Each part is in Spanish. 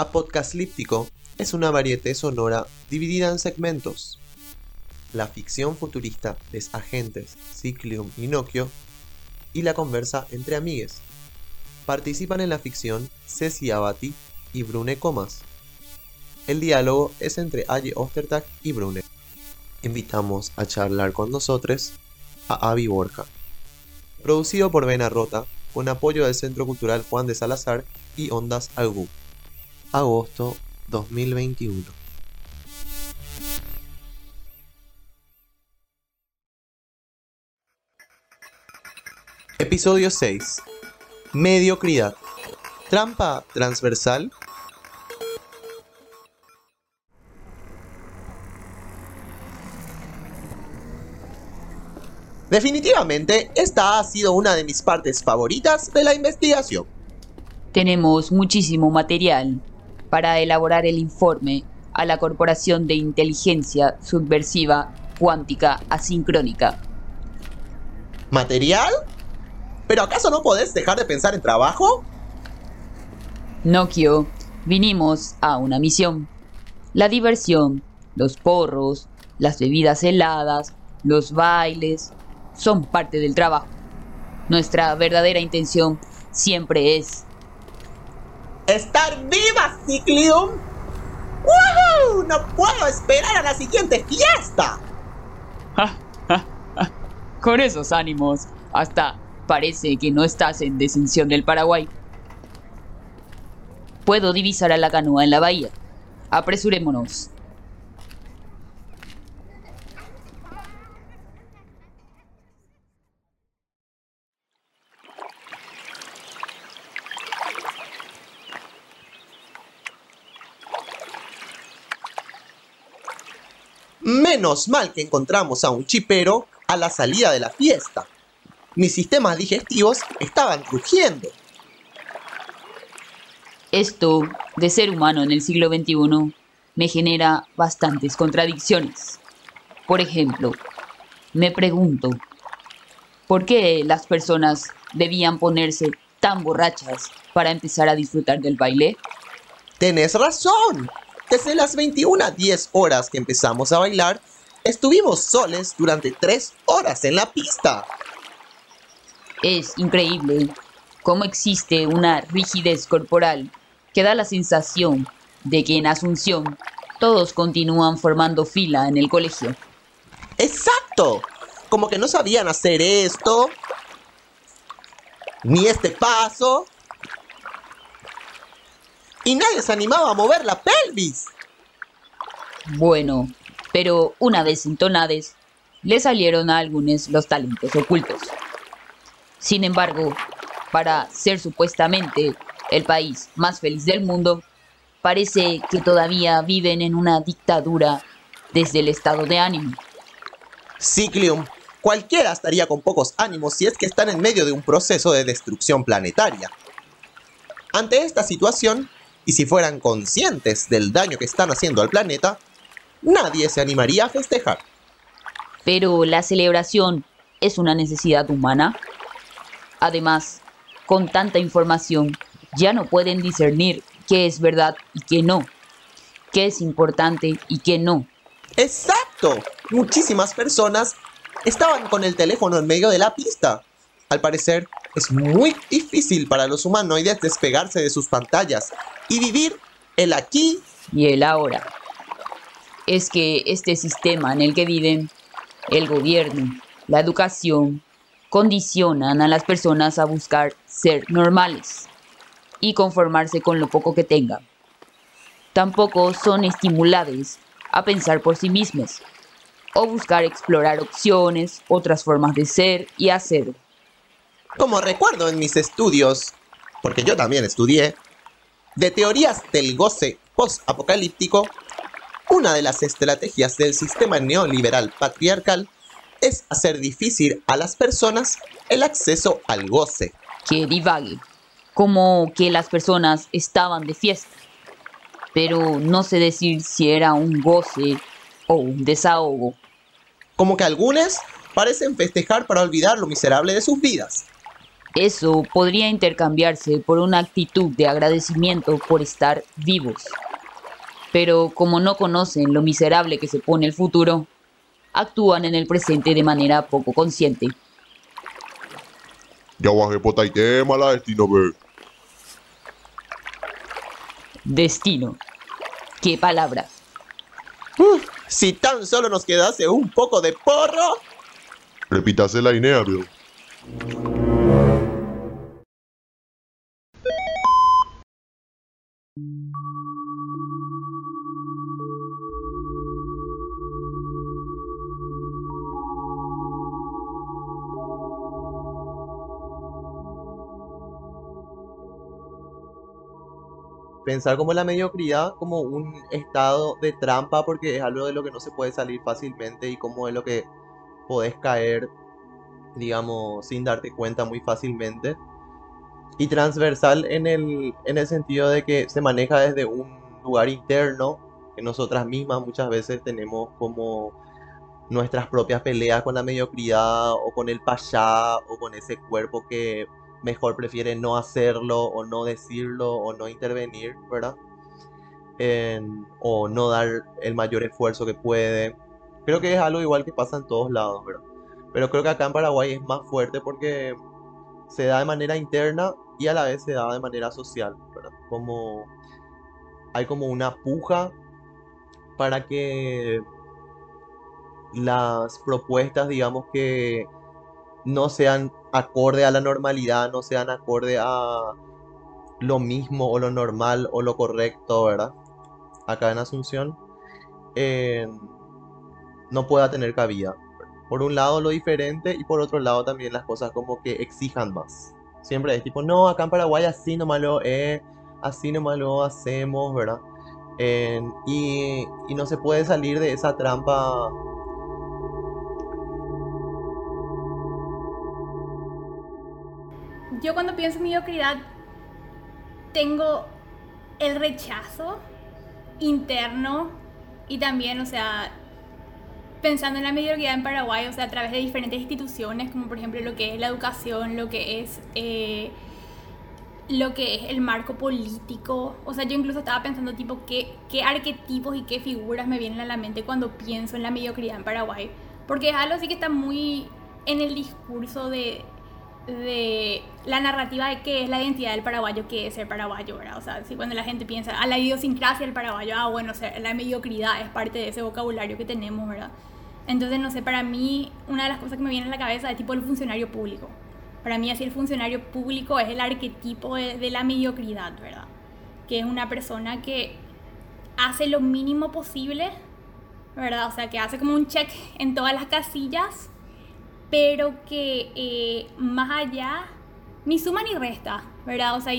Apodcaslíptico es una varieté sonora dividida en segmentos. La ficción futurista de agentes Ciclium y Nokia y la conversa entre amigues. Participan en la ficción Ceci Abati y Brune Comas. El diálogo es entre Aye Ostertag y Brune. Invitamos a charlar con nosotros a Avi Borja. Producido por Vena Rota, con apoyo del Centro Cultural Juan de Salazar y Ondas Algu. Agosto 2021. Episodio 6. Mediocridad. Trampa transversal. Definitivamente, esta ha sido una de mis partes favoritas de la investigación. Tenemos muchísimo material para elaborar el informe a la Corporación de Inteligencia Subversiva Cuántica Asincrónica. ¿Material? ¿Pero acaso no podés dejar de pensar en trabajo? Nokio, vinimos a una misión. La diversión, los porros, las bebidas heladas, los bailes, son parte del trabajo. Nuestra verdadera intención siempre es... ¡Estar viva, Ciclium! ¡Woohoo! ¡No puedo esperar a la siguiente fiesta! Con esos ánimos, hasta parece que no estás en Descensión del Paraguay. Puedo divisar a la canoa en la bahía. Apresurémonos. Menos mal que encontramos a un chipero a la salida de la fiesta. Mis sistemas digestivos estaban crujiendo. Esto de ser humano en el siglo XXI me genera bastantes contradicciones. Por ejemplo, me pregunto, ¿por qué las personas debían ponerse tan borrachas para empezar a disfrutar del baile? Tenés razón. Desde las 21 a 10 horas que empezamos a bailar, estuvimos soles durante 3 horas en la pista. Es increíble cómo existe una rigidez corporal que da la sensación de que en Asunción todos continúan formando fila en el colegio. Exacto. Como que no sabían hacer esto, ni este paso, y nadie se animaba a mover la pelvis. Bueno, pero una vez entonades, le salieron a algunos los talentos ocultos. Sin embargo, para ser supuestamente el país más feliz del mundo, parece que todavía viven en una dictadura desde el estado de ánimo. Ciclium, cualquiera estaría con pocos ánimos si es que están en medio de un proceso de destrucción planetaria. Ante esta situación, y si fueran conscientes del daño que están haciendo al planeta, nadie se animaría a festejar. Pero la celebración es una necesidad humana. Además, con tanta información, ya no pueden discernir qué es verdad y qué no, qué es importante y qué no. Exacto. Muchísimas personas estaban con el teléfono en medio de la pista. Al parecer, es muy difícil para los humanoides despegarse de sus pantallas y vivir el aquí y el ahora. Es que este sistema en el que viven, el gobierno, la educación, condicionan a las personas a buscar ser normales y conformarse con lo poco que tengan. Tampoco son estimulados a pensar por sí mismos o buscar explorar opciones, otras formas de ser y hacer. Como recuerdo en mis estudios, porque yo también estudié, de teorías del goce post-apocalíptico, una de las estrategias del sistema neoliberal patriarcal es hacer difícil a las personas el acceso al goce. Que divague, como que las personas estaban de fiesta, pero no sé decir si era un goce o un desahogo. Como que algunos parecen festejar para olvidar lo miserable de sus vidas. Eso podría intercambiarse por una actitud de agradecimiento por estar vivos. Pero como no conocen lo miserable que se pone el futuro, actúan en el presente de manera poco consciente. Ya bajé potaite mala destino, ve. Destino. ¿Qué palabra? Uf, si tan solo nos quedase un poco de porro. Repítase la Inea, veo. Pensar como la mediocridad como un estado de trampa porque es algo de lo que no se puede salir fácilmente y como es lo que podés caer, digamos, sin darte cuenta muy fácilmente. Y transversal en el, en el sentido de que se maneja desde un lugar interno, que nosotras mismas muchas veces tenemos como nuestras propias peleas con la mediocridad o con el payá o con ese cuerpo que mejor prefiere no hacerlo o no decirlo o no intervenir, ¿verdad? O no dar el mayor esfuerzo que puede. Creo que es algo igual que pasa en todos lados, ¿verdad? Pero creo que acá en Paraguay es más fuerte porque se da de manera interna y a la vez se da de manera social, ¿verdad? Como hay como una puja para que las propuestas, digamos que no sean acorde a la normalidad, no sean acorde a lo mismo o lo normal o lo correcto, ¿verdad? Acá en Asunción, eh, no pueda tener cabida. Por un lado lo diferente y por otro lado también las cosas como que exijan más. Siempre es tipo, no, acá en Paraguay así nomás lo es, así nomás lo hacemos, ¿verdad? Y no se puede salir de esa trampa Yo cuando pienso en mediocridad tengo el rechazo interno y también, o sea, pensando en la mediocridad en Paraguay, o sea, a través de diferentes instituciones, como por ejemplo lo que es la educación, lo que es eh, lo que es el marco político. O sea, yo incluso estaba pensando tipo qué, qué arquetipos y qué figuras me vienen a la mente cuando pienso en la mediocridad en Paraguay. Porque es algo así que está muy en el discurso de, de la narrativa de qué es la identidad del paraguayo, qué es ser paraguayo, ¿verdad? O sea, si cuando la gente piensa a la idiosincrasia del paraguayo, ah, bueno, o sea, la mediocridad es parte de ese vocabulario que tenemos, ¿verdad? Entonces, no sé, para mí una de las cosas que me viene a la cabeza es tipo el funcionario público. Para mí así el funcionario público es el arquetipo de, de la mediocridad, ¿verdad? Que es una persona que hace lo mínimo posible, ¿verdad? O sea, que hace como un check en todas las casillas pero que eh, más allá ni suma ni resta, ¿verdad? O sea,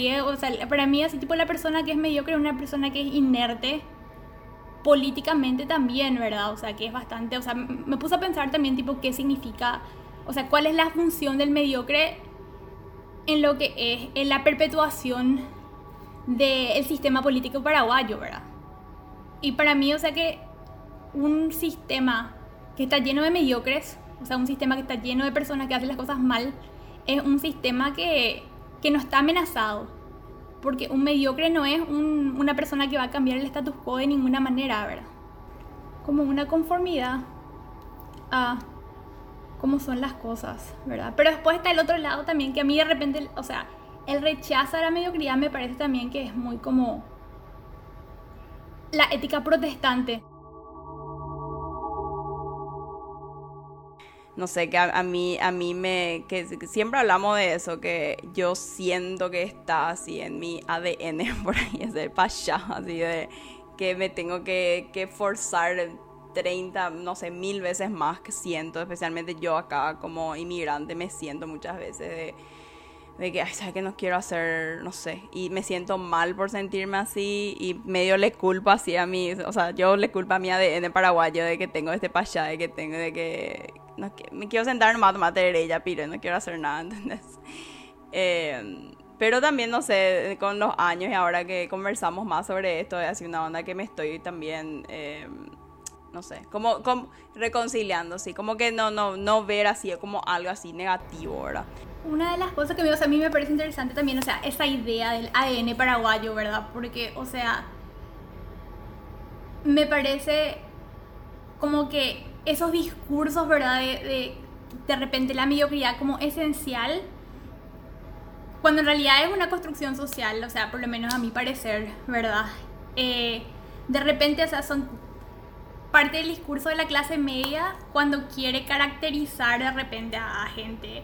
para mí así tipo la persona que es mediocre es una persona que es inerte políticamente también, ¿verdad? O sea, que es bastante, o sea, me puse a pensar también tipo qué significa, o sea, cuál es la función del mediocre en lo que es en la perpetuación del sistema político paraguayo, ¿verdad? Y para mí, o sea que un sistema que está lleno de mediocres, o sea, un sistema que está lleno de personas que hacen las cosas mal, es un sistema que, que no está amenazado. Porque un mediocre no es un- una persona que va a cambiar el status quo de ninguna manera, ¿verdad? Como una conformidad a cómo son las cosas, ¿verdad? Pero después está el otro lado también, que a mí de repente, o sea, el rechazo a la mediocridad me parece también que es muy como la ética protestante. No sé, que a, a mí, a mí me, que, siempre hablamos de eso, que yo siento que está así en mi ADN, por ahí, es el payá, así de que me tengo que, que forzar 30, no sé, mil veces más que siento, especialmente yo acá como inmigrante me siento muchas veces de, de que, ay, ¿sabes que no quiero hacer, no sé, y me siento mal por sentirme así y medio le culpo así a mí, o sea, yo le culpo a mi ADN paraguayo de que tengo este payá, de que tengo, de que, no, que me quiero sentar nomás a tomar ella, piro, no quiero hacer nada, ¿entendés? Eh, pero también, no sé, con los años y ahora que conversamos más sobre esto, es así una onda que me estoy también... eh, no sé, como, como reconciliando, sí, como que no, no, no ver así como algo así negativo, ¿verdad? Una de las cosas que o sea, a mí me parece interesante también, o sea, esa idea del ADN paraguayo, ¿verdad? Porque, o sea, me parece como que esos discursos, ¿verdad? De, de, de repente la mediocridad como esencial, cuando en realidad es una construcción social, o sea, por lo menos a mi parecer, ¿verdad? Eh, de repente, o sea, son parte del discurso de la clase media cuando quiere caracterizar de repente a, gente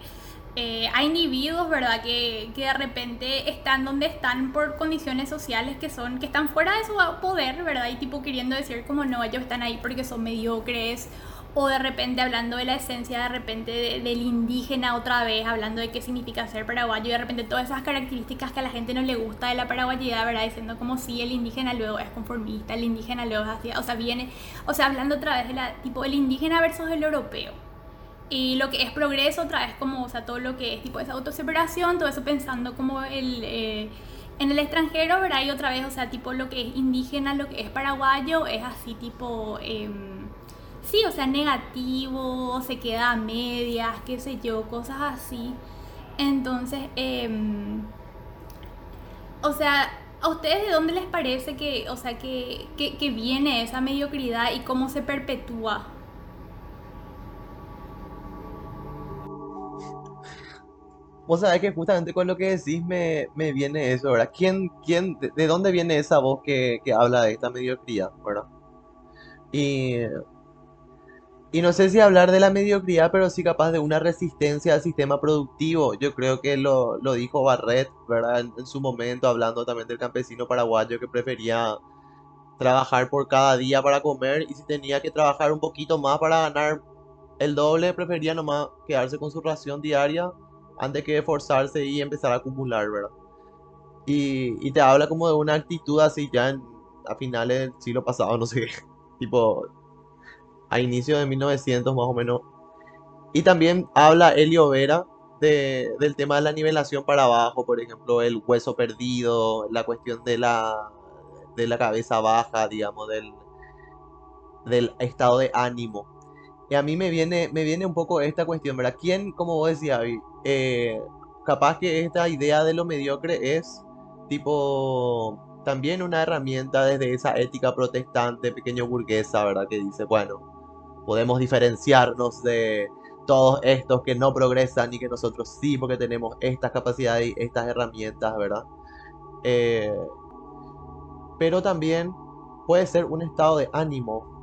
eh, a individuos, ¿verdad? Que, que, de repente están donde están por condiciones sociales que son, que están fuera de su poder, ¿verdad? Y tipo queriendo decir como no, ellos están ahí porque son mediocres. O de repente hablando de la esencia de repente de, del indígena otra vez, hablando de qué significa ser paraguayo y de repente todas esas características que a la gente no le gusta de la paraguayidad, ¿verdad? Diciendo como si el indígena luego es conformista, el indígena luego es así, o sea, viene, o sea, hablando otra vez de la, tipo, el indígena versus el europeo y lo que es progreso otra vez como o sea todo lo que es tipo esa autoseparación todo eso pensando como el eh, en el extranjero verdad y otra vez o sea tipo lo que es indígena lo que es paraguayo es así tipo eh, sí o sea negativo se queda a medias qué sé yo cosas así entonces eh, o sea ¿A ustedes de dónde les parece que, o sea, que, que, que viene esa mediocridad y cómo se perpetúa? Vos sabés que justamente con lo que decís me, me viene eso, ¿verdad? ¿Quién, quién, de, de dónde viene esa voz que, que habla de esta mediocridad, ¿verdad? Y, y no sé si hablar de la mediocridad, pero sí capaz de una resistencia al sistema productivo. Yo creo que lo, lo dijo Barret, ¿verdad? En, su momento, hablando también del campesino paraguayo que prefería trabajar por cada día para comer y si tenía que trabajar un poquito más para ganar el doble, prefería nomás quedarse con su ración diaria antes que esforzarse y empezar a acumular, ¿verdad? Y, y te habla como de una actitud así ya a finales del siglo pasado, no sé, tipo a inicios de 1900 más o menos. Y también habla Elio Vera de, del tema de la nivelación para abajo, por ejemplo, el hueso perdido, la cuestión de la, de la cabeza baja, digamos, del, del estado de ánimo. Y a mí me viene, me viene un poco esta cuestión, ¿verdad? ¿Quién, como vos decías, eh, capaz que esta idea de lo mediocre es tipo también una herramienta desde esa ética protestante, pequeño burguesa, ¿verdad? Que dice, bueno, podemos diferenciarnos de todos estos que no progresan y que nosotros sí, porque tenemos estas capacidades y estas herramientas, ¿verdad? Eh, pero también puede ser un estado de ánimo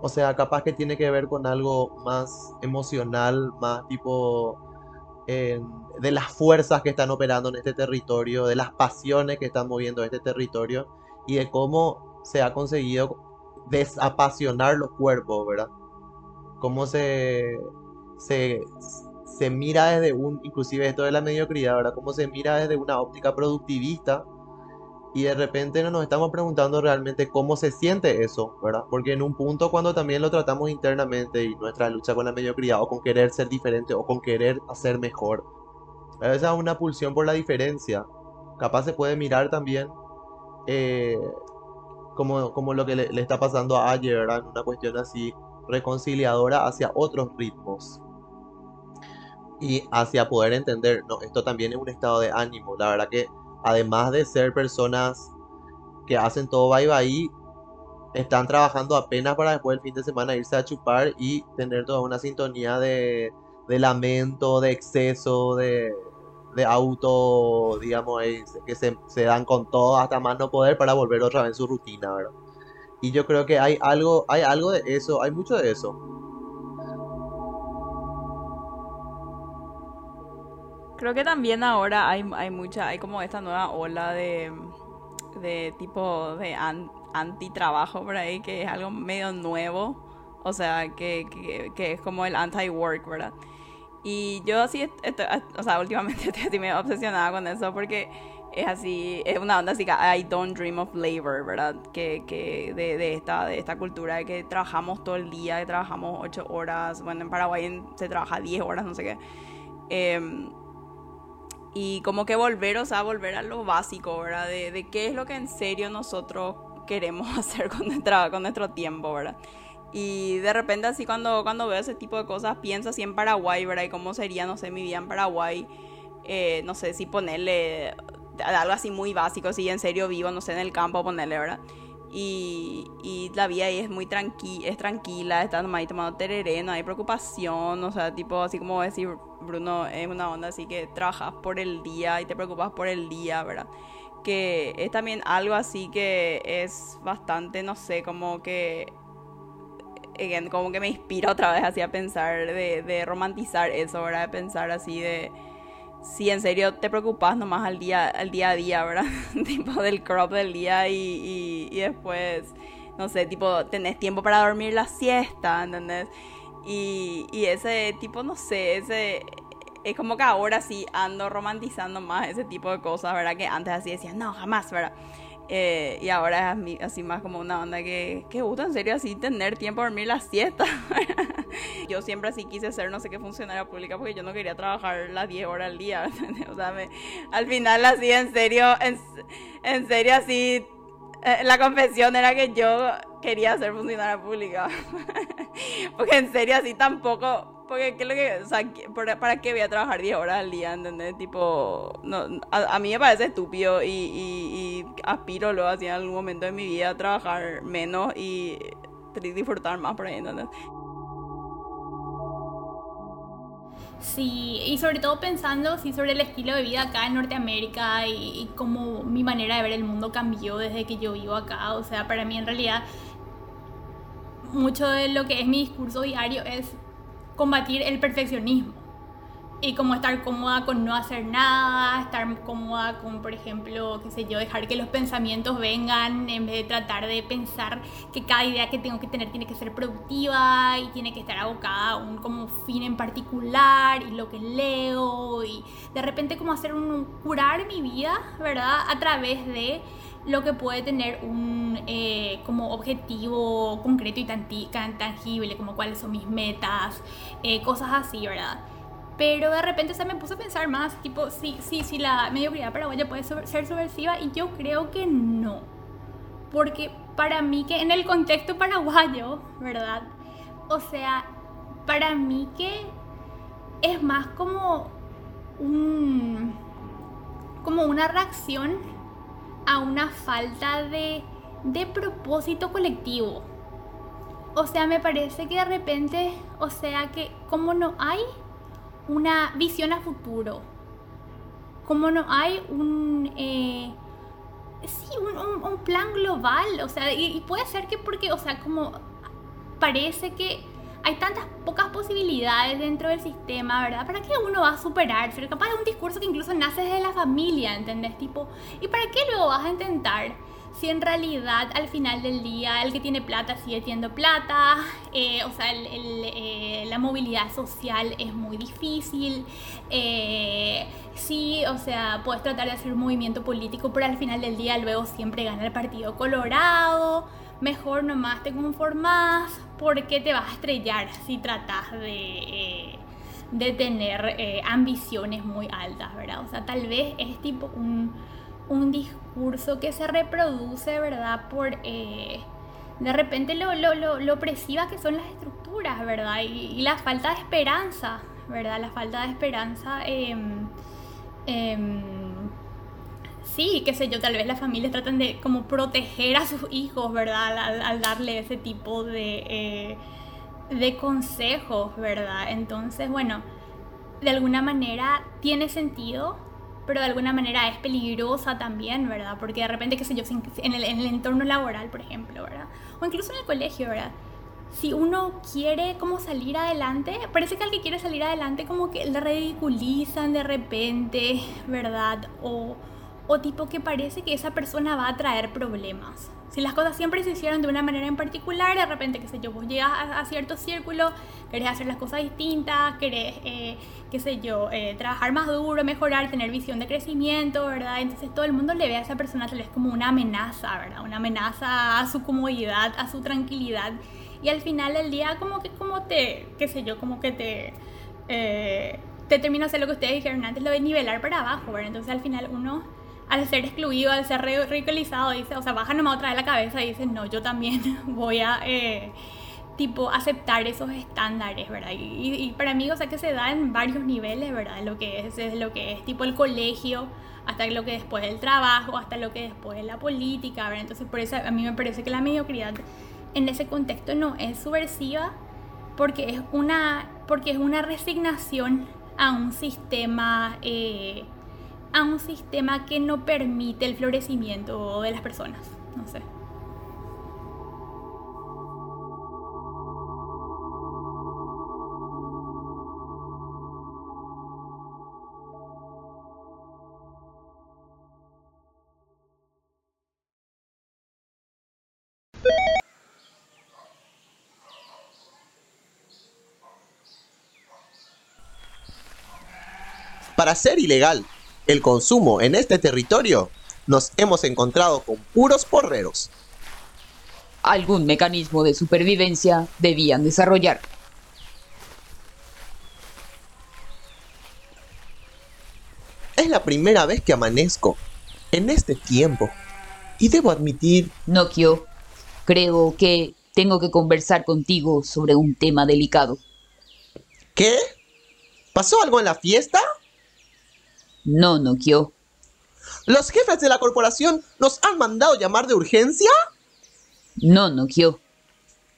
o sea, capaz que tiene que ver con algo más emocional, más tipo de las fuerzas que están operando en este territorio, de las pasiones que están moviendo este territorio y de cómo se ha conseguido desapasionar los cuerpos, ¿verdad? Cómo se, se, se mira desde un, inclusive esto de la mediocridad, ¿verdad? Cómo se mira desde una óptica productivista y de repente no nos estamos preguntando realmente cómo se siente eso, ¿verdad? Porque en un punto cuando también lo tratamos internamente y nuestra lucha con la mediocridad o con querer ser diferente o con querer hacer mejor, a veces es una pulsión por la diferencia. Capaz se puede mirar también eh, como, como lo que le, le está pasando a ayer, ¿verdad? Una cuestión así reconciliadora hacia otros ritmos y hacia poder entender, no, esto también es un estado de ánimo, la verdad que además de ser personas que hacen todo bye bye, están trabajando apenas para después del fin de semana irse a chupar y tener toda una sintonía de, de lamento, de exceso, de, de auto, digamos, que se, dan con todo hasta más no poder para volver otra vez su rutina, ¿verdad? Y yo creo que hay algo, hay algo de eso, hay mucho de eso. Creo que también ahora hay, hay mucha, hay como esta nueva ola de, de tipo de an, anti-trabajo por ahí, que es algo medio nuevo, o sea, que, que, que es como el anti-work, ¿verdad? Y yo estoy, o sea, últimamente estoy así medio obsesionada con eso porque es así, es una onda así que I don't dream of labor, ¿verdad? Que, que de, de, esta, de esta cultura de que trabajamos todo el día, que trabajamos 8 horas, bueno, en Paraguay se trabaja 10 horas, no sé qué. Eh, y como que volver, o sea, volver a lo básico, ¿verdad? De, de, qué es lo que en serio nosotros queremos hacer con, nuestra, con nuestro tiempo, ¿verdad? Y de repente así cuando, cuando veo ese tipo de cosas, pienso así en Paraguay, ¿verdad? Y cómo sería, no sé, mi vida en Paraguay. Eh, no sé si ponerle algo así muy básico, si en serio vivo, no sé, en el campo ponerle, ¿verdad? Y, y la vida ahí es muy tranqui es tranquila, estás ahí tomando tereré, no hay preocupación, o sea, tipo así como decir, Bruno, es una onda así que trabajas por el día y te preocupas por el día, ¿verdad? Que es también algo así que es bastante, no sé, como que como que me inspira otra vez así a pensar, de, romantizar eso, ¿verdad? De pensar así de si en serio te preocupas nomás al día, al día a día, ¿verdad? tipo del crop del día y, y, después, no sé, tipo, tenés tiempo para dormir la siesta, ¿entendés? Y, y ese tipo, no sé, ese... Es como que ahora sí ando romantizando más ese tipo de cosas, ¿verdad? Que antes así decía, no, jamás, ¿verdad? Eh, y ahora es así más como una onda que, que gusta en serio así tener tiempo a dormir la siesta. yo siempre así quise ser no sé qué funcionaria pública porque yo no quería trabajar las 10 horas al día. o sea, al final así en serio, en, en serio así, eh, la confesión era que yo quería ser funcionaria pública. porque en serio así tampoco porque, ¿qué lo que, o sea, ¿para qué voy a trabajar 10 horas al día? ¿Entendés? Tipo, no, a, mí me parece estúpido y, y, aspiro luego así en algún momento de mi vida a trabajar menos y disfrutar más por ahí. Sí, y sobre todo pensando sí, sobre el estilo de vida acá en Norteamérica y, y cómo mi manera de ver el mundo cambió desde que yo vivo acá. O sea, para mí en realidad mucho de lo que es mi discurso diario es combatir el perfeccionismo y como estar cómoda con no hacer nada, estar cómoda con, por ejemplo, qué sé yo, dejar que los pensamientos vengan en vez de tratar de pensar que cada idea que tengo que tener tiene que ser productiva y tiene que estar abocada a un como fin en particular y lo que leo y de repente como hacer un curar mi vida, ¿verdad? A través de lo que puede tener un eh, como objetivo concreto y tan, tangible, como cuáles son mis metas, eh, cosas así, ¿verdad? Pero de repente se me puso a pensar más, tipo, sí, sí, sí, la mediocridad paraguaya puede ser subversiva y yo creo que no. Porque para mí que en el contexto paraguayo, ¿verdad? O sea, para mí que es más como un como una reacción a una falta de, de propósito colectivo. O sea, me parece que de repente, o sea, que como no hay una visión a futuro, como no hay un, eh, sí, un, un, plan global, o sea, y, y, puede ser que porque, o sea, como parece que hay tantas pocas posibilidades dentro del sistema, ¿verdad? ¿Para qué uno va a superarse? Capaz es un discurso que incluso nace desde la familia, ¿entendés? Tipo, ¿y para qué luego vas a intentar? Si en realidad al final del día el que tiene plata sigue teniendo plata, eh, o sea, eh, la movilidad social es muy difícil, eh, sí, o sea, puedes tratar de hacer un movimiento político, pero al final del día luego siempre gana el Partido Colorado mejor nomás te conformas porque te vas a estrellar si tratas de, eh, de tener eh, ambiciones muy altas, ¿verdad? O sea, tal vez es tipo un, un discurso que se reproduce, ¿verdad? Por eh, de repente lo, lo, lo, lo, que son las estructuras, ¿verdad? Y, y, la falta de esperanza, ¿verdad? La falta de esperanza. Eh, sí, qué sé yo, tal vez las familias tratan de como proteger a sus hijos, ¿verdad? Al, darle ese tipo de, eh, de consejos, ¿verdad? Entonces, bueno, de alguna manera tiene sentido, pero de alguna manera es peligrosa también, ¿verdad? Porque de repente, qué sé yo, en el, en el entorno laboral, por ejemplo, ¿verdad? O incluso en el colegio, ¿verdad? si uno quiere como salir adelante, parece que al que quiere salir adelante como que le ridiculizan de repente, ¿verdad? O, o tipo que parece que esa persona va a traer problemas. Si las cosas siempre se hicieron de una manera en particular, de repente, qué sé yo, vos llegas a, cierto círculo, querés hacer las cosas distintas, querés, eh, qué sé yo, eh, trabajar más duro, mejorar, tener visión de crecimiento, ¿verdad? Entonces todo el mundo le ve a esa persona tal vez como una amenaza, ¿verdad? Una amenaza a su comodidad, a su tranquilidad. Y al final del día como que como te, qué sé yo, como que te... Eh, te termina hacer lo que ustedes dijeron antes, lo de nivelar para abajo, ¿verdad? Entonces al final uno al ser excluido, al ser ridiculizado, dice, o sea, baja nomás otra vez la cabeza y dice, no, yo también voy a, eh, tipo, aceptar esos estándares, ¿verdad? Y, para mí, o sea, que se da en varios niveles, ¿verdad? Lo que es, es lo que es tipo el colegio, hasta lo que después el trabajo, hasta lo que después es la política, ¿verdad? Entonces, por eso a mí me parece que la mediocridad en ese contexto no es subversiva, porque es una, porque es una resignación a un sistema... Eh, a un sistema que no permite el florecimiento de las personas. No sé. Para ser ilegal el consumo en este territorio, nos hemos encontrado con puros porreros. Algún mecanismo de supervivencia debían desarrollar. Es la primera vez que amanezco en este tiempo. Y debo admitir... Nokio, creo que tengo que conversar contigo sobre un tema delicado. ¿Qué? ¿Pasó algo en la fiesta? No, Nokio. ¿Los jefes de la corporación nos han mandado llamar de urgencia? No, Nokio.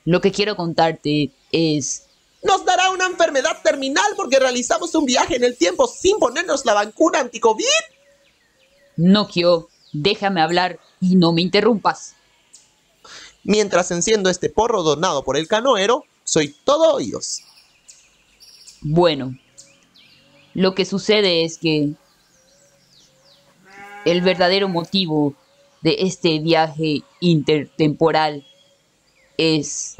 Lo que quiero contarte es... ¿Nos dará una enfermedad terminal porque realizamos un viaje en el tiempo sin ponernos la vacuna anti-COVID? Nokio, déjame hablar y no me interrumpas. Mientras enciendo este porro donado por el canoero, soy todo oídos. Bueno, lo que sucede es que el verdadero motivo de este viaje intertemporal es...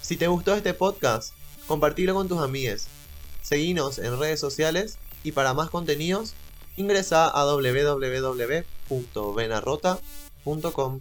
Si te gustó este podcast, compartilo con tus amigues. Seguinos en redes sociales y para más contenidos ingresa a www.venarrota.com.